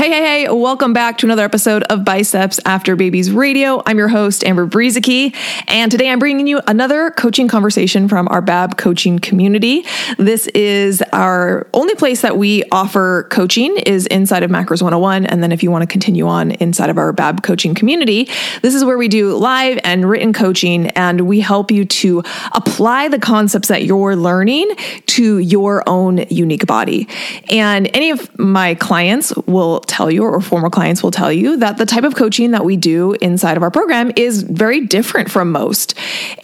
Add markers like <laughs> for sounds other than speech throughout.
Hey, hey, hey, welcome back to another episode of Biceps After Babies Radio. I'm your host, Amber Brueseke, and today I'm bringing you another coaching conversation from our BAB coaching community. This is our only place that we offer coaching is inside of Macros 101, and then if you want to continue on inside of our BAB coaching community, this is where we do live and written coaching, and we help you to apply the concepts that you're learning to your own unique body. And any of my clients will tell you, or former clients will tell you, that the type of coaching that we do inside of our program is very different from most.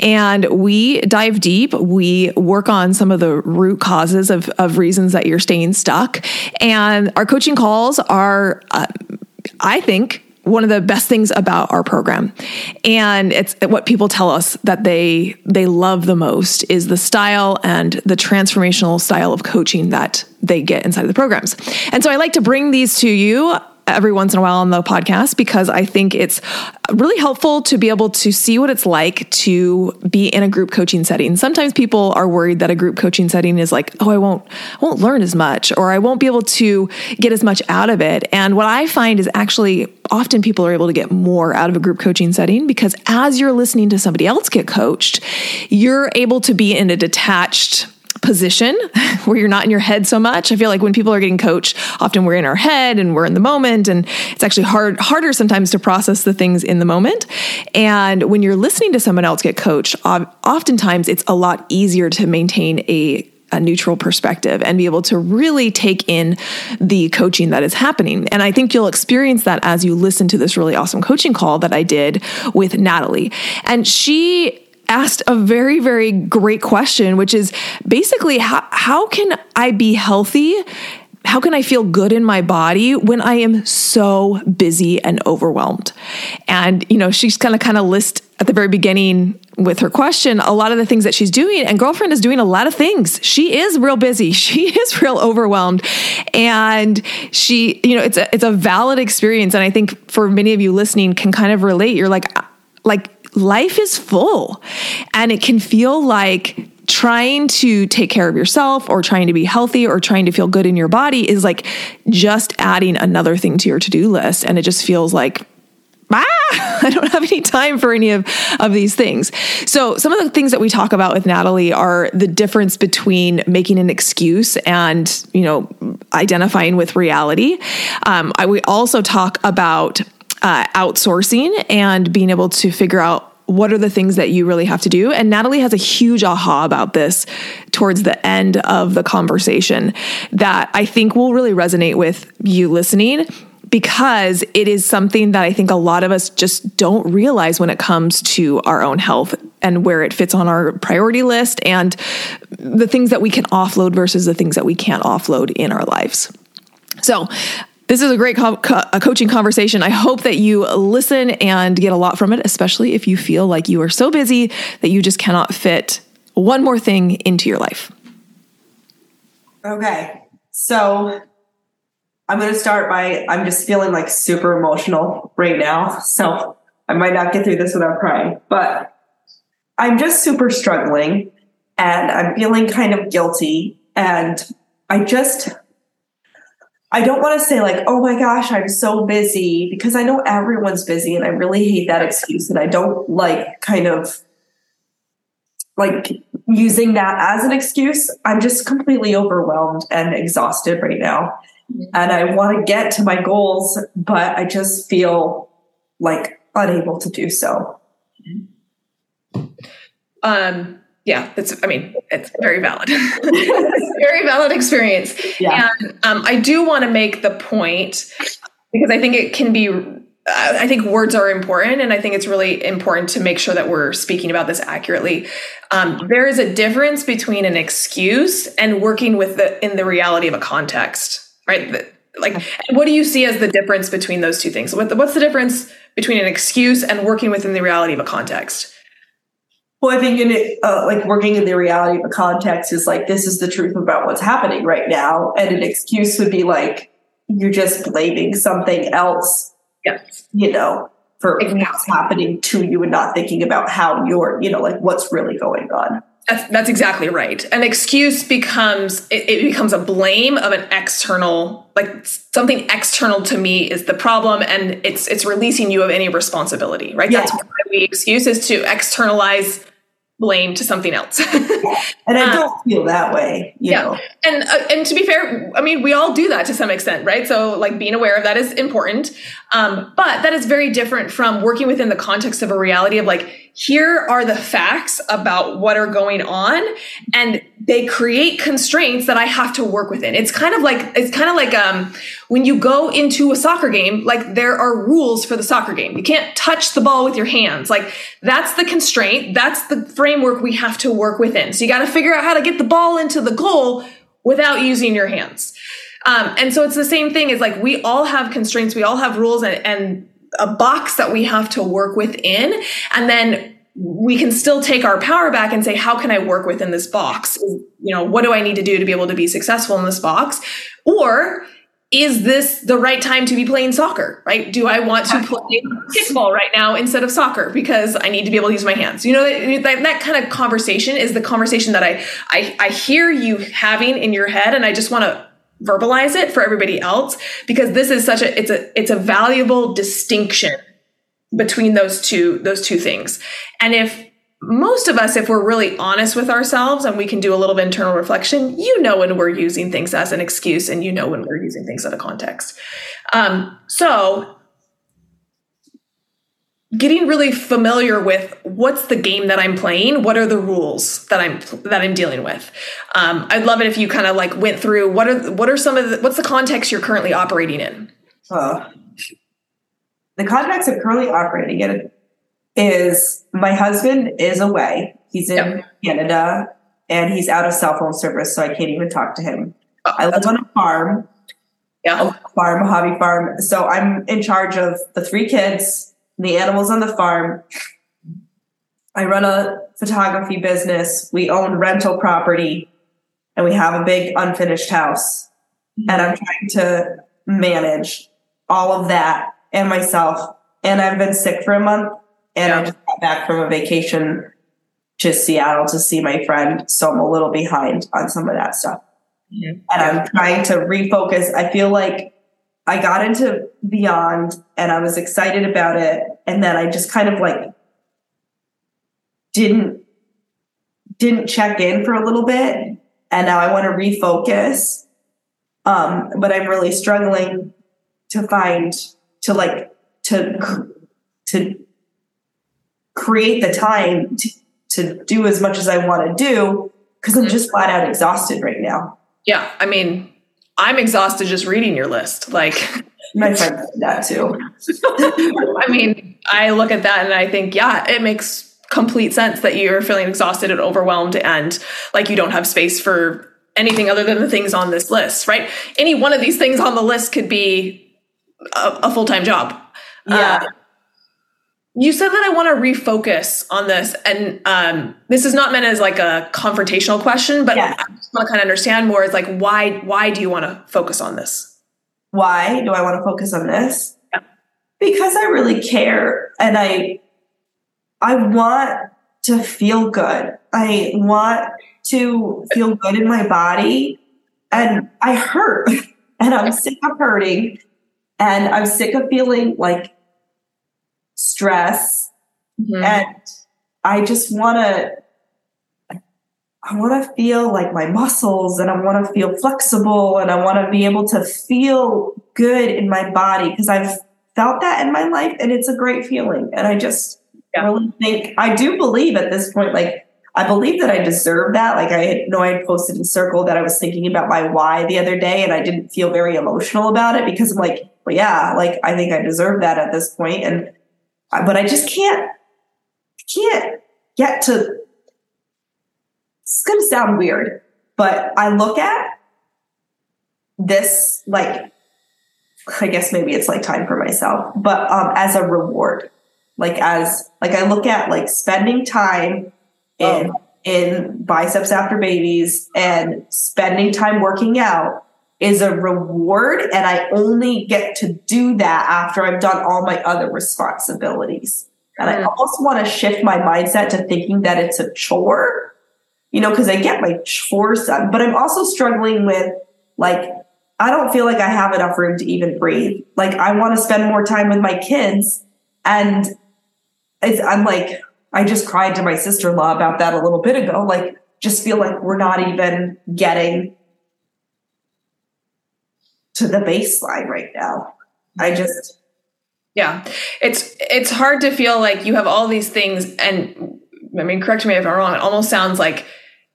And we dive deep, we work on some of the root causes of, of reasons that you're staying stuck. And our coaching calls are, uh, I think, one of the best things about our program. And it's what people tell us that they they love the most is the style and the transformational style of coaching that they get inside of the programs. And so i like to bring these to you every once in a while on the podcast because I think it's really helpful to be able to see what it's like to be in a group coaching setting. Sometimes people are worried that a group coaching setting is like, oh, I won't I won't learn as much or I won't be able to get as much out of it. And what I find is actually often people are able to get more out of a group coaching setting because as you're listening to somebody else get coached, you're able to be in a detached position <laughs> where you're not in your head so much. I feel like when people are getting coached, often we're in our head and we're in the moment and it's actually hard harder sometimes to process the things in the moment. And when you're listening to someone else get coached, oftentimes it's a lot easier to maintain a a neutral perspective and be able to really take in the coaching that is happening. And I think you'll experience that as you listen to this really awesome coaching call that I did with Natalie. And she asked a very, very great question, which is basically how, how can I be healthy? How can I feel good in my body when I am so busy and overwhelmed? And, you know, she's kind of kind of list at the very beginning with her question a lot of the things that she's doing and girlfriend is doing a lot of things she is real busy <laughs> she is real overwhelmed and she you know it's a it's a valid experience and i think for many of you listening can kind of relate you're like like life is full and it can feel like trying to take care of yourself or trying to be healthy or trying to feel good in your body is like just adding another thing to your to-do list and it just feels like ah, <laughs> I don't have any time for any of, of these things. So, some of the things that we talk about with Natalie are the difference between making an excuse and, you know, identifying with reality. Um, I, we also talk about uh, outsourcing and being able to figure out what are the things that you really have to do? And Natalie has a huge aha about this towards the end of the conversation that I think will really resonate with you listening because it is something that I think a lot of us just don't realize when it comes to our own health and where it fits on our priority list and the things that we can offload versus the things that we can't offload in our lives. So, this is a great co- co- a coaching conversation. I hope that you listen and get a lot from it, especially if you feel like you are so busy that you just cannot fit one more thing into your life. Okay. So I'm going to start by I'm just feeling like super emotional right now. So I might not get through this without crying, but I'm just super struggling and I'm feeling kind of guilty. And I just, I don't want to say like, oh my gosh, I'm so busy because I know everyone's busy and I really hate that excuse. And I don't like kind of like using that as an excuse. I'm just completely overwhelmed and exhausted right now. And I want to get to my goals, but I just feel like unable to do so. Um, Yeah, it's. I mean, it's very valid. <laughs> very valid experience. Yeah. And um, I do want to make the point because I think it can be. I think words are important, and I think it's really important to make sure that we're speaking about this accurately. Um, there is a difference between an excuse and working with the in the reality of a context, right? The, like, what do you see as the difference between those two things? What the, what's the difference between an excuse and working within the reality of a context? Well, I think in it, uh, like working in the reality of a context is like this is the truth about what's happening right now, and an excuse would be like you're just blaming something else. Yes. You know, for exactly. what's happening to you and not thinking about how you're, you know, like what's really going on. That's, that's exactly right. An excuse becomes it, it, becomes a blame of an external, like something external to me is the problem, and it's it's releasing you of any responsibility, right? Yeah. That's why we excuse is to externalize blame to something else. <laughs> and I don't um, feel that way. yeah. Know. And uh, and to be fair, I mean, we all do that to some extent, right? So like being aware of that is important. Um, but that is very different from working within the context of a reality of like, here are the facts about what are going on and they create constraints that i have to work within. It's kind of like it's kind of like um, when you go into a soccer game like there are rules for the soccer game. You can't touch the ball with your hands. Like that's the constraint. That's the framework we have to work within. So you got to figure out how to get the ball into the goal without using your hands um, and so it's the same thing as like we all have constraints we all have rules and, and a box that we have to work within. And then we can still take our power back and say how can i work within this box? You know what do i need to do to be able to be successful in this box? Or is this the right time to be playing soccer right? Do i want to play kickball right now instead of soccer because i need to be able to use my hands? You know that, that kind of conversation is the conversation that I, I i hear you having in your head and i just want to verbalize it for everybody else because this is such a it's a it's a valuable distinction between those two those two things. And if most of us if we're really honest with ourselves and we can do a little bit internal reflection you know when we're using things as an excuse and you know when we're using things out of context. Um, so getting really familiar with what's the game that i'm playing what are the rules that i'm that i'm dealing with um, i'd love it if you kind of like went through what are what are some of the what's the context you're currently operating in uh, the context I'm currently operating in is my husband is away. He's in yep. Canada and he's out of cell phone service, so I can't even talk to him. Oh, I live on a farm. Yeah. A farm, a hobby farm. So I'm in charge of the three kids, the animals on the farm. I run a photography business. We own rental property and we have a big unfinished house. Mm-hmm. And I'm trying to manage all of that and myself. And I've been sick for a month and yeah. I just got back from a vacation to Seattle to see my friend. So I'm a little behind on some of that stuff. Mm-hmm. And I'm trying to refocus. I feel like I got into Beyond and I was excited about it. And then I just kind of like didn't didn't check in for a little bit. And now I want to refocus. Um, but I'm really struggling to find to like to to create the time to, to do as much as I want to do because I'm mm-hmm. just flat out exhausted right now. Yeah, I mean, I'm exhausted just reading your list. Like <laughs> my friend that too. <laughs> I mean, I look at that and I think, yeah, it makes complete sense that you're feeling exhausted and overwhelmed and like you don't have space for anything other than the things on this list, right? Any one of these things on the list could be a, a full time job. Yeah. Uh, you said that I want to refocus on this, and um, this is not meant as like a confrontational question, but yeah. I just want to kind of understand more. Is like why why do you want to focus on this? Why do I want to focus on this? Yeah. Because I really care, and I I want to feel good. I want to feel good in my body, and I hurt, <laughs> and I'm sick of hurting, and I'm sick of feeling like stress. Mm-hmm. And I just want to, I want to feel like my muscles and I want to feel flexible and I want to be able to feel good in my body because I've felt that in my life and it's a great feeling. And I just yeah. really think, I do believe at this point, like, I believe that I deserve that. Like I know I had posted in circle that I was thinking about my why the other day and I didn't feel very emotional about it because I'm like, well, yeah, like I think I deserve that at this point. And, but I just can't, can't get to, it's going to sound weird, but I look at this, like, I guess maybe it's like time for myself, but um, as a reward, like as, like I look at like spending time in oh. in biceps after babies and spending time working out is a reward and I only get to do that after I've done all my other responsibilities. And I mm. almost want to shift my mindset to thinking that it's a chore, you know, because I get my chores done, but I'm also struggling with like, I don't feel like I have enough room to even breathe. Like, I want to spend more time with my kids. And I'm like, I just cried to my sister in law about that a little bit ago. Like, just feel like we're not even getting to the baseline right now. I just yeah. It's it's hard to feel like you have all these things and I mean correct me if I'm wrong, it almost sounds like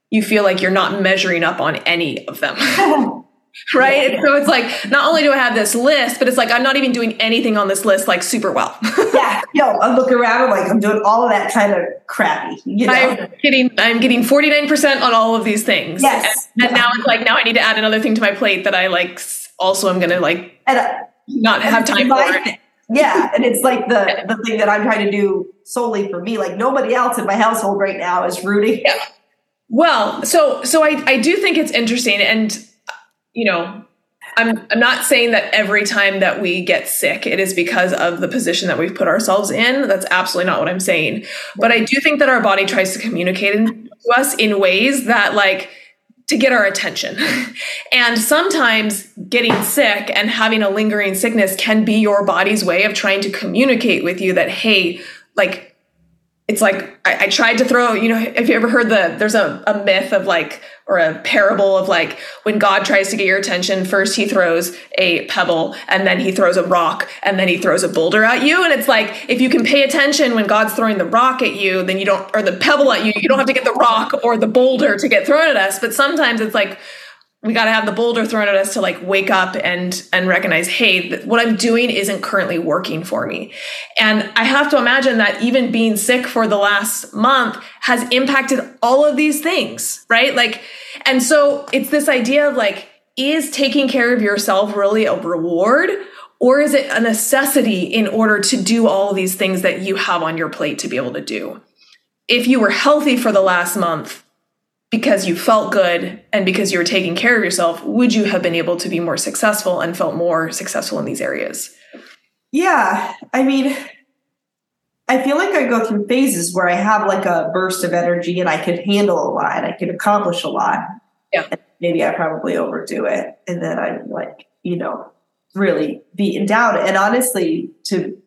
you feel like you're not measuring up on any of them. <laughs> <laughs> right? Yeah. So it's like not only do I have this list, but it's like I'm not even doing anything on this list like super well. <laughs> yeah, yo, I look around, I'm like I'm doing all of that kind of crappy. You know? I'm getting I'm getting 49 percent on all of these things. Yes, and, and yeah. now it's like now I need to add another thing to my plate that I like. Also, I'm gonna like and, uh, not have time for it. <laughs> Yeah, and it's like the the thing that I'm trying to do solely for me. Like nobody else in my household right now is rooting. Yeah. Well, so so I I do think it's interesting and you know, I'm I'm not saying that every time that we get sick it is because of the position that we've put ourselves in. That's absolutely not what I'm saying. But I do think that our body tries to communicate to us in ways that like to get our attention. and sometimes getting sick and having a lingering sickness can be your body's way of trying to communicate with you that hey, like it's like I, I, tried to throw you know have you ever heard the there's a, a myth of like or a parable of like when god tries to get your attention first he throws a pebble and then he throws a rock and then he throws a boulder at you. And it's like if you can pay attention when god's throwing the rock at you then you don't or the pebble at you you don't have to get the rock or the boulder to get thrown at us. But sometimes it's like we got to have the boulder thrown at us to like wake up and and recognize hey what i'm doing isn't currently working for me. And i have to imagine that even being sick for the last month has impacted all of these things right? Like and so it's this idea of like is taking care of yourself really a reward or is it a necessity in order to do all these things that you have on your plate to be able to do? If you were healthy for the last month because you felt good and because you were taking care of yourself, would you have been able to be more successful and felt more successful in these areas? Yeah. I mean, I feel like I go through phases where I have like a burst of energy and I could handle a lot, I could accomplish a lot. Yeah. maybe I probably overdo it. And then I'm like, you know, really beaten down. And honestly, to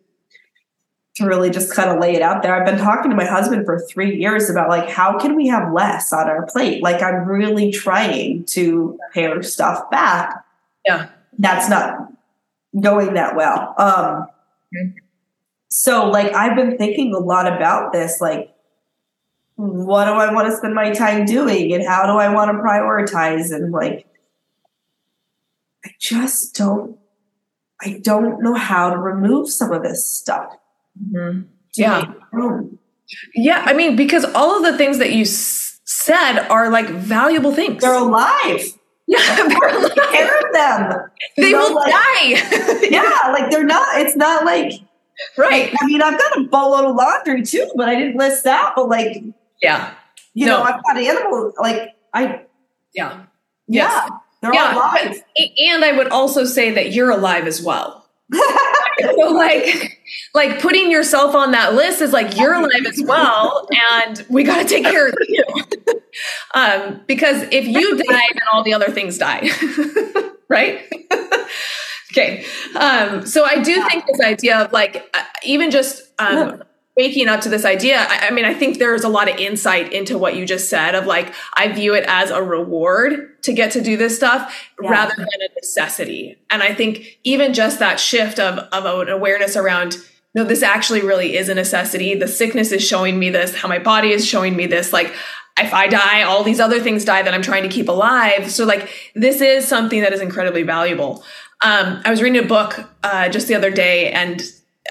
to really just kind of lay it out there. I've been talking to my husband for three years about like how can we have less on our plate? Like I'm really trying to pare stuff back. Yeah. That's not going that well. Um so like I've been thinking a lot about this, like what do I want to spend my time doing and how do I want to prioritize and like I just don't I don't know how to remove some of this stuff. Mm-hmm. Yeah. Yeah. I mean, because all of the things that you s- said are like valuable things. They're alive. Yeah, <laughs> they're alive. Care of them. <laughs> They will like, die. <laughs> yeah, like they're not. It's not like right. Like, I mean, I've got a boatload of laundry too, but I didn't list that. But like, yeah, you no. know, I've got animals. Like I, yeah, yeah, yes. they're yeah, alive. And I would also say that you're alive as well. <laughs> so like like putting yourself on that list is like you're alive as well and we got to take care of you. <laughs> Um, because if you die then all the other things die. <laughs> Right? Okay. Um, so i do think this idea of like uh, even just um, waking up to this idea I, I, mean i think there's a lot of insight into what you just said of like i view it as a reward to get to do this stuff yeah. rather than a necessity and i think even just that shift of of an awareness around no this actually really is a necessity the sickness is showing me this how my body is showing me this like if I die, all these other things die that I'm trying to keep alive. So like this is something that is incredibly valuable. Um, I was reading a book uh, just the other day, and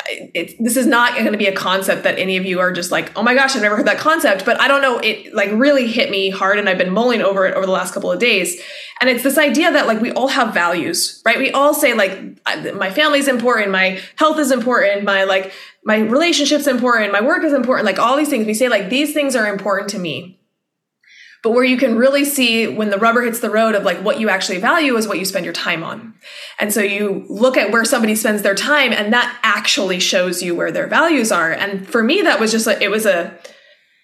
it, this is not going to be a concept that any of you are just like, oh my gosh, I've never heard that concept. But I don't know, it like really hit me hard, and I've been mulling over it over the last couple of days. And it's this idea that like we all have values, right? We all say like my family's important, my health is important, my like my relationship's important, my work is important, like all these things. We say like these things are important to me. But where you can really see when the rubber hits the road of like what you actually value is what you spend your time on. And so you look at where somebody spends their time and that actually shows you where their values are. And for me, that was just like, it was a,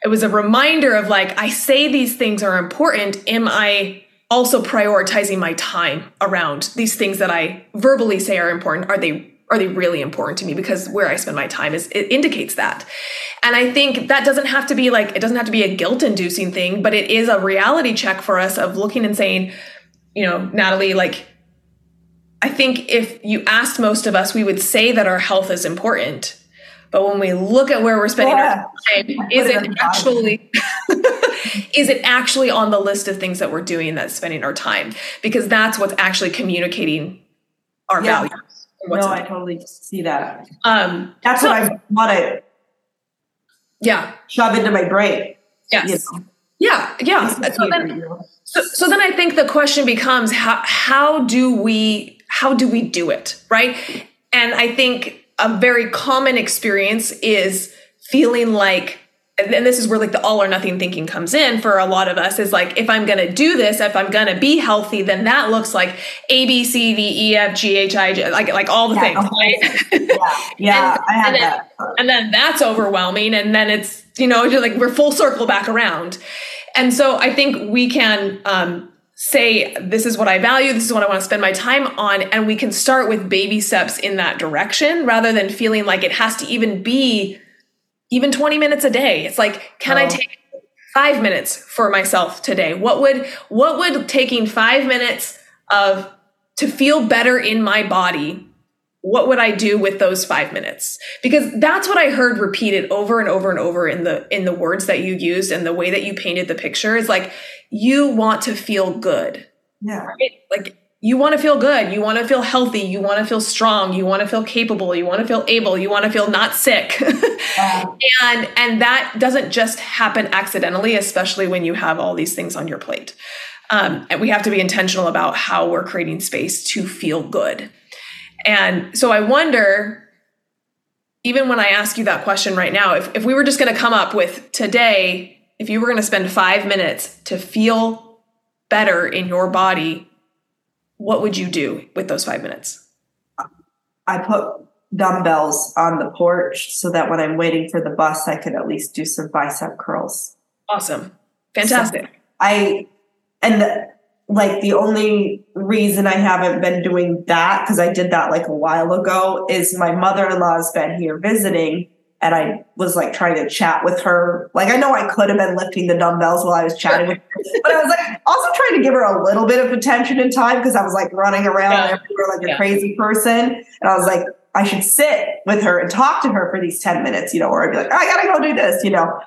it was a reminder of like, I say these things are important. Am I also prioritizing my time around these things that I verbally say are important? Are they are they really important to me? Because where i spend my time is it indicates that. And i think that doesn't have to be like it doesn't have to be a guilt inducing thing but it is a reality check for us of looking and saying you know natalie like i think if you asked most of us we would say that our health is important. But when we look at where we're spending yeah. our time is it actually <laughs> is it actually on the list of things that we're doing that's spending our time? Because that's what's actually communicating our yeah. values no, I totally see that. Um, That's so, what I want to yeah shove into my brain. Yes. You know? Yeah, yeah. So then, so, so then I think the question becomes how how do we how do we do it right? And I think a very common experience is feeling like and this is where like the all or nothing thinking comes in for a lot of us is like if i'm going to do this if i'm going to be healthy then that looks like a b c d e f g h i j like like all the yeah, things right? yeah, <laughs> yeah and, I have and then, that. and then that's overwhelming and then it's you know you're like we're full circle back around. And so i think we can um, say this is what i value this is what i want to spend my time on and we can start with baby steps in that direction rather than feeling like it has to even be even 20 minutes a day. It's like, can oh. I take five minutes for myself today? What would, what would taking five minutes of to feel better in my body what would i do with those 5 minutes because that's what i heard repeated over and over and over in the in the words that you used and the way that you painted the picture is like you want to feel good yeah right? like you want to feel good you want to feel healthy you want to feel strong you want to feel capable you want to feel able you want to feel not sick. <laughs> And and that doesn't just happen accidentally especially when you have all these things on your plate. Um, and we have to be intentional about how we're creating space to feel good. And so i wonder even when i ask you that question right now if, if we were just going to come up with today if you were going to spend five minutes to feel better in your body what would you do with those five minutes? I put dumbbells on the porch so that when I'm waiting for the bus, I could at least do some bicep curls. Awesome. Fantastic. So I, and the, like the only reason I haven't been doing that, because I did that like a while ago, is my mother in law's been here visiting and I was like trying to chat with her. Like I know I could have been lifting the dumbbells while I was chatting with her, <laughs> but I was like also trying to give her a little bit of attention and time because I was like running around yeah. everywhere like yeah. a crazy person. And I was like, I should sit with her and talk to her for these 10 minutes, you know, or I'd be like, oh, I gotta go do this, you know.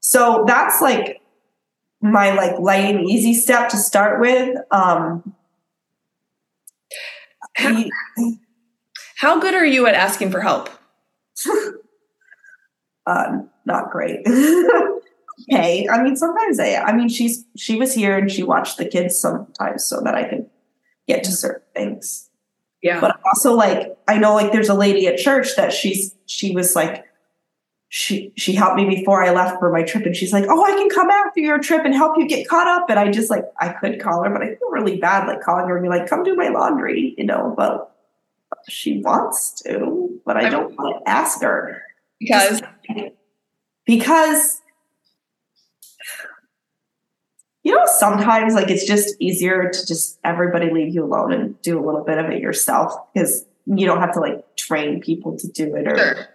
So that's like my like light and easy step to start with. Um how, how good are you at asking for help? <laughs> uh, not great. <laughs> okay. I mean, sometimes I, I mean, she's, she was here and she watched the kids sometimes so that I could get to certain things. Yeah. But also like, I know like there's a lady at church that she's, she was like, she, she helped me before I left for my trip and she's like, Oh, I can come after your trip and help you get caught up. And I just like, I could call her, but I feel really bad like calling her and be like, come do my laundry, you know, but she wants to, but I don't want to ask her because because you know sometimes like it's just easier to just everybody leave you alone and do a little bit of it yourself because you don't have to like train people to do it or sure.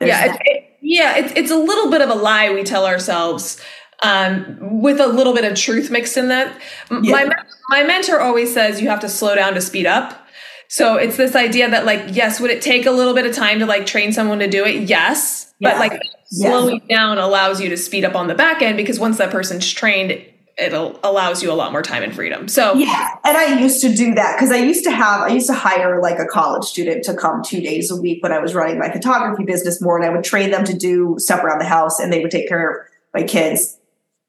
yeah it's, it, yeah it's, it's a little bit of a lie we tell ourselves um, with a little bit of truth mixed in that yeah. my my mentor always says you have to slow down to speed up So it's this idea that like, yes, would it take a little bit of time to like train someone to do it? Yes. Yeah. But like slowing yeah. down allows you to speed up on the back end because once that person's trained, it allows you a lot more time and freedom. So yeah, and I used to do that because I used to have I used to hire like a college student to come two days a week when I was running my photography business more, and I would train them to do stuff around the house, and they would take care of my kids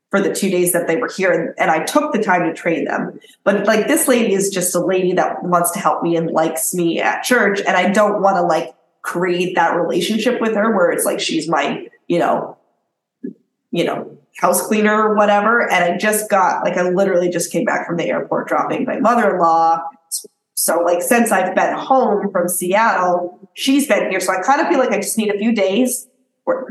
for the two days that they were here, and, and I took the time to train them. But like this lady is just a lady that wants to help me and likes me at church, and I don't want to like create that relationship with her where it's like she's my you know you know house cleaner or whatever. And I just got like I literally just came back from the airport dropping my mother-in-law. So like since I've been home from Seattle, she's been here. So I kind of feel like I just need a few days where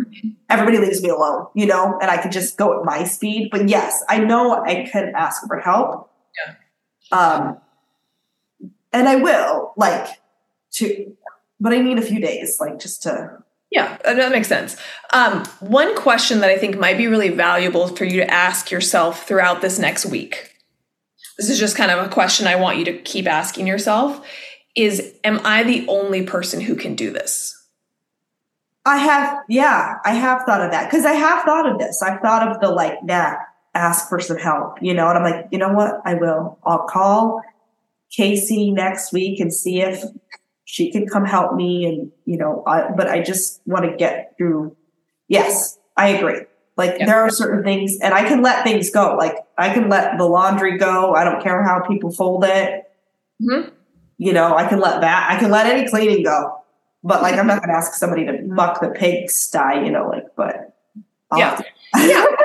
everybody leaves me alone, you know, and I can just go at my speed. But yes, I know I can ask for help. Yeah. Um and I will like to but I need a few days, like just to yeah, that makes sense. Um, one question that I think might be really valuable for you to ask yourself throughout this next week. This is just kind of a question I want you to keep asking yourself is am I the only person who can do this? I have yeah, I have thought of that. Cuz I have thought of this. I've thought of the like that ask for some help, you know, and I'm like, you know what? I will. I'll call Casey next week and see if she can come help me and you know I, but i just want to get through. Yes i agree. Like there are certain things and i can let things go. Like i can let the laundry go. I don't care how people fold it. Mm-hmm. you know i can let that i can let any cleaning go but like i'm not going to ask somebody to mm-hmm. muck the pigsty you know like but I'll yeah yeah <laughs>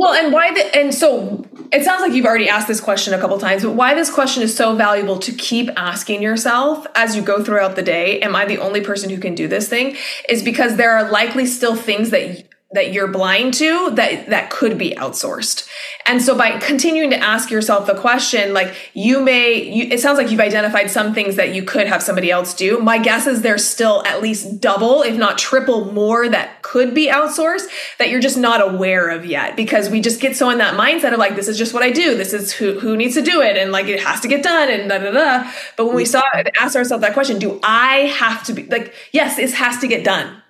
well, and why the and so it sounds like you've already asked this question a couple times, but why this question is so valuable to keep asking yourself as you go throughout the day, am I the only person who can do this thing? Is because there are likely still things that that you're blind to that that could be outsourced. And so by continuing to ask yourself the question like you may you, it sounds like you've identified some things that you could have somebody else do. My guess is there's still at least double if not triple more that could be outsourced that you're just not aware of yet. Because we just get so in that mindset of like this is just what i do. This is who who needs to do it and like it has to get done and da da da. But when we saw ask ourselves that question do i have to be like yes this has to get done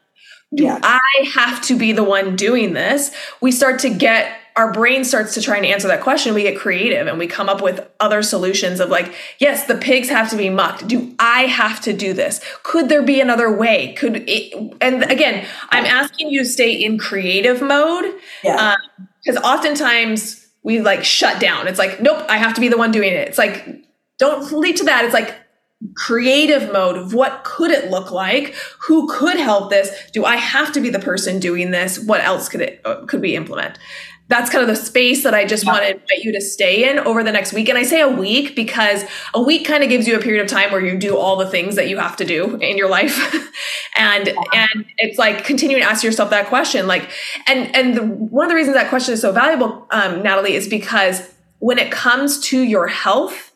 do yeah. I have to be the one doing this? We start to get our brain starts to try and answer that question. We get creative and we come up with other solutions of like, yes, the pigs have to be mucked. Do I have to do this? Could there be another way? Could it, and again, I'm asking you to stay in creative mode. Yeah. Because um, oftentimes we like shut down. It's like, nope, I have to be the one doing it. It's like, don't lead to that. It's like, creative mode of what could it look like? Who could help this? Do i have to be the person doing this? What else could it uh, could we implement? That's kind of the space that i just yeah. want to invite you to stay in over the next week. And i say a week because a week kind of gives you a period of time where you do all the things that you have to do in your life. <laughs> And yeah. and it's like continuing to ask yourself that question like and and the, one of the reasons that question is so valuable um, natalie is because when it comes to your health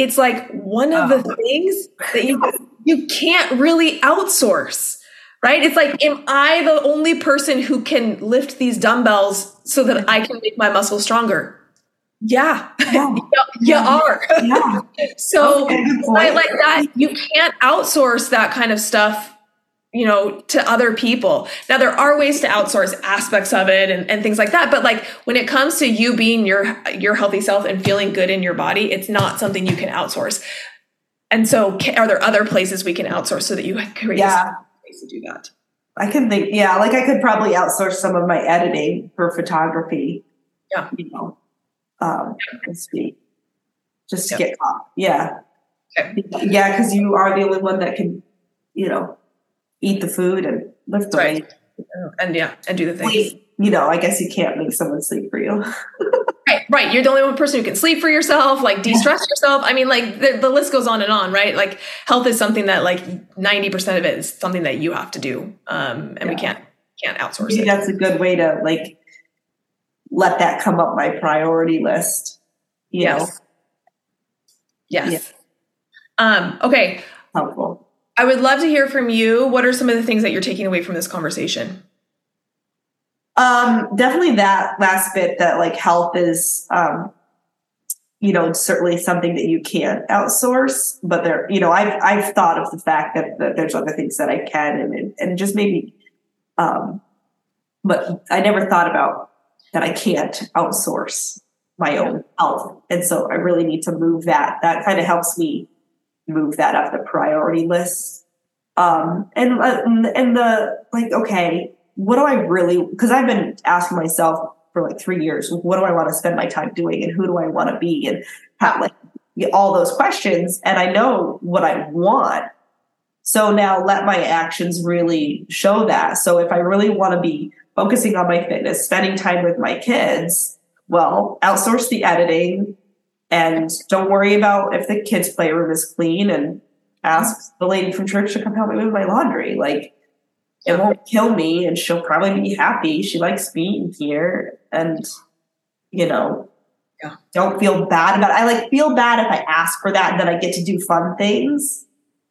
it's like one of oh. the things that you you can't really outsource right it's like am i the only person who can lift these dumbbells so that i can make my muscles stronger yeah, yeah. <laughs> you, are yeah. <laughs> so I, like that you can't outsource that kind of stuff you know, to other people. Now there are ways to outsource aspects of it and, and things like that. But like when it comes to you being your your healthy self and feeling good in your body, it's not something you can outsource. And so are there other places we can outsource so that you can create yeah. space to do that? I can think, yeah, like I could probably outsource some of my editing for photography. Yeah. You know, um, yeah. just to get caught. Yeah. Okay. Yeah, because you are the only one that can, you know, eat the food and lift the right. weight. And yeah, and do the things. You know, I guess you can't make someone sleep for you. <laughs> right, right. You're the only one person who can sleep for yourself, like de-stress yourself. I mean, like the, the list goes on and on, right? Like health is something that like 90% of it is something that you have to do. Um, and yeah. we can't can't outsource Maybe it. That's a good way to like let that come up my priority list. You yes. Know? Yes. Yeah. Um, okay. Helpful. I would love to hear from you. What are some of the things that you're taking away from this conversation? Um, definitely that last bit that like health is um, you know, certainly something that you can't outsource, but there, you know, I've, I've thought of the fact that, that there's other things that I can and, and just maybe, um, but I never thought about that I can't outsource my own health. And so I really need to move that. That kind of helps me move that up the priority list. Um, and, uh, and the, like, okay, what do I really, cause I've been asking myself, for like three years. What do I want to spend my time doing? And who do I want to be? And have like all those questions. And I know what I want. So now let my actions really show that. So if I really want to be focusing on my fitness, spending time with my kids, well, outsource the editing and don't worry about if the kids' playroom is clean and ask the lady from church to come help me with my laundry. Like it won't kill me and she'll probably be happy. She likes being here and you know, yeah. don't feel bad about it. I like feel bad if I ask for that and then I get to do fun things.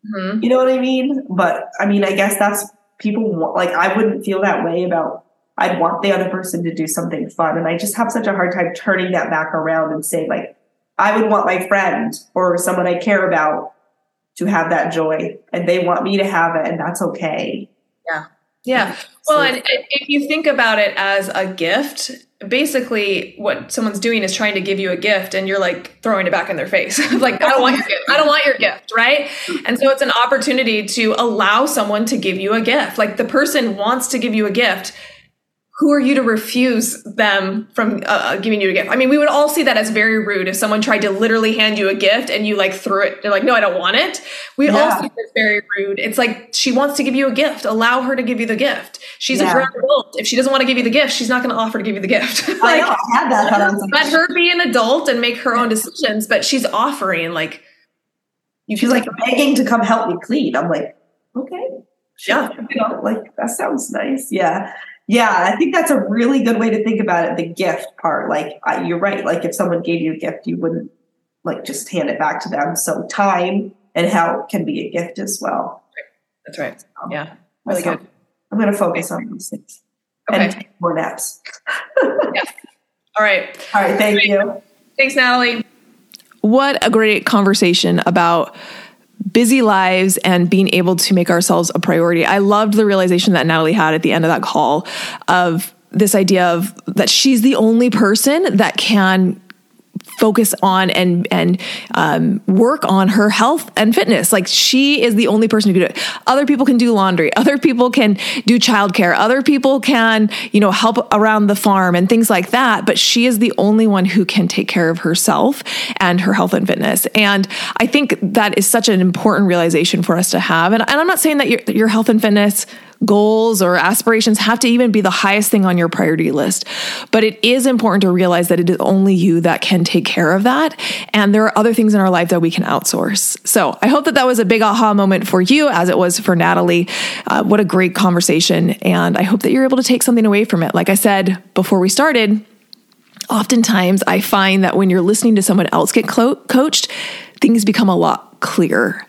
Mm-hmm. You know what I mean? But I mean, I guess that's people want, like I wouldn't feel that way about I'd want the other person to do something fun. And I just have such a hard time turning that back around and saying like, I would want my friend or someone I care about to have that joy and they want me to have it and that's okay. Yeah. Yeah. Well, and if you think about it as a gift, basically what someone's doing is trying to give you a gift and you're like throwing it back in their face. <laughs> like, I don't want your gift. I don't want your gift. Right. And so it's an opportunity to allow someone to give you a gift. Like the person wants to give you a gift who are you to refuse them from uh, uh, giving you a gift? I mean, we would all see that as very rude if someone tried to literally hand you a gift and you like threw it. They're like, no, I don't want it. We yeah. all see it as very rude. It's like she wants to give you a gift. Allow her to give you the gift. She's yeah. a grown adult. If she doesn't want to give you the gift, she's not going to offer to give you the gift. <laughs> like, I know. I had that. Let her be an adult and make her own decisions. But she's offering like. You she's like begging to come help me clean. I'm like, okay. Yeah. You know, like that sounds nice. Yeah. Yeah, I think that's a really good way to think about it. The gift part, like I, you're right. Like if someone gave you a gift, you wouldn't like just hand it back to them. So time and help can be a gift as well. That's right. Um, yeah, really good. I'm going to focus on these things okay. and take more naps. <laughs> yeah. All right. All right. Thank you. Thanks, Natalie. What a great conversation about busy lives and being able to make ourselves a priority. I loved the realization that Natalie had at the end of that call of this idea of that she's the only person that can focus on and and um, work on her health and fitness. Like she is the only person who can do it. Other people can do laundry. <laughs> Other people can do childcare. Other people can you know help around the farm and things like that. But she is the only one who can take care of herself and her health and fitness. And I think that is such an important realization for us to have. And, and I'm not saying that your your health and fitness goals or aspirations have to even be the highest thing on your priority list. But it is important to realize that it is only you that can take care of that. And there are other things in our life that we can outsource. So I hope that that was a big aha moment for you, as it was for Natalie. Uh, what a great conversation. And I hope that you're able to take something away from it. Like I said before we started, oftentimes I find that when you're listening to someone else get clo- coached, things become a lot clear.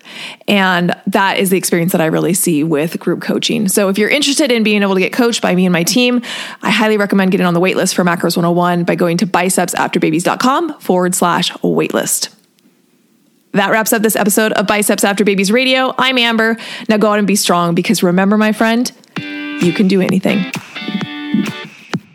And that is the experience that I really see with group coaching. So if you're interested in being able to get coached by me and my team, I highly recommend getting on the waitlist for Macros 101 by going to bicepsafterbabies.com forward slash waitlist. That wraps up this episode of Biceps After Babies Radio. I'm Amber. Now go out and be strong because remember, my friend, you can do anything.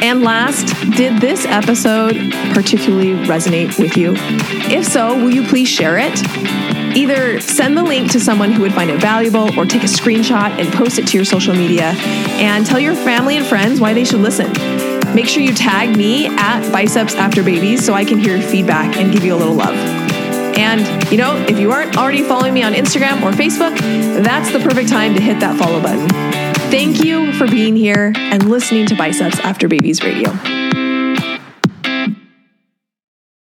And last, did this episode particularly resonate with you? If so, will you please share it? Either send the link to someone who would find it valuable or take a screenshot and post it to your social media and tell your family and friends why they should listen. Make sure you tag me at Biceps After Babies so I can hear your feedback and give you a little love. And, you know, if you aren't already following me on Instagram or Facebook, that's the perfect time to hit that follow button. Thank you for being here and listening to Biceps After Babies Radio.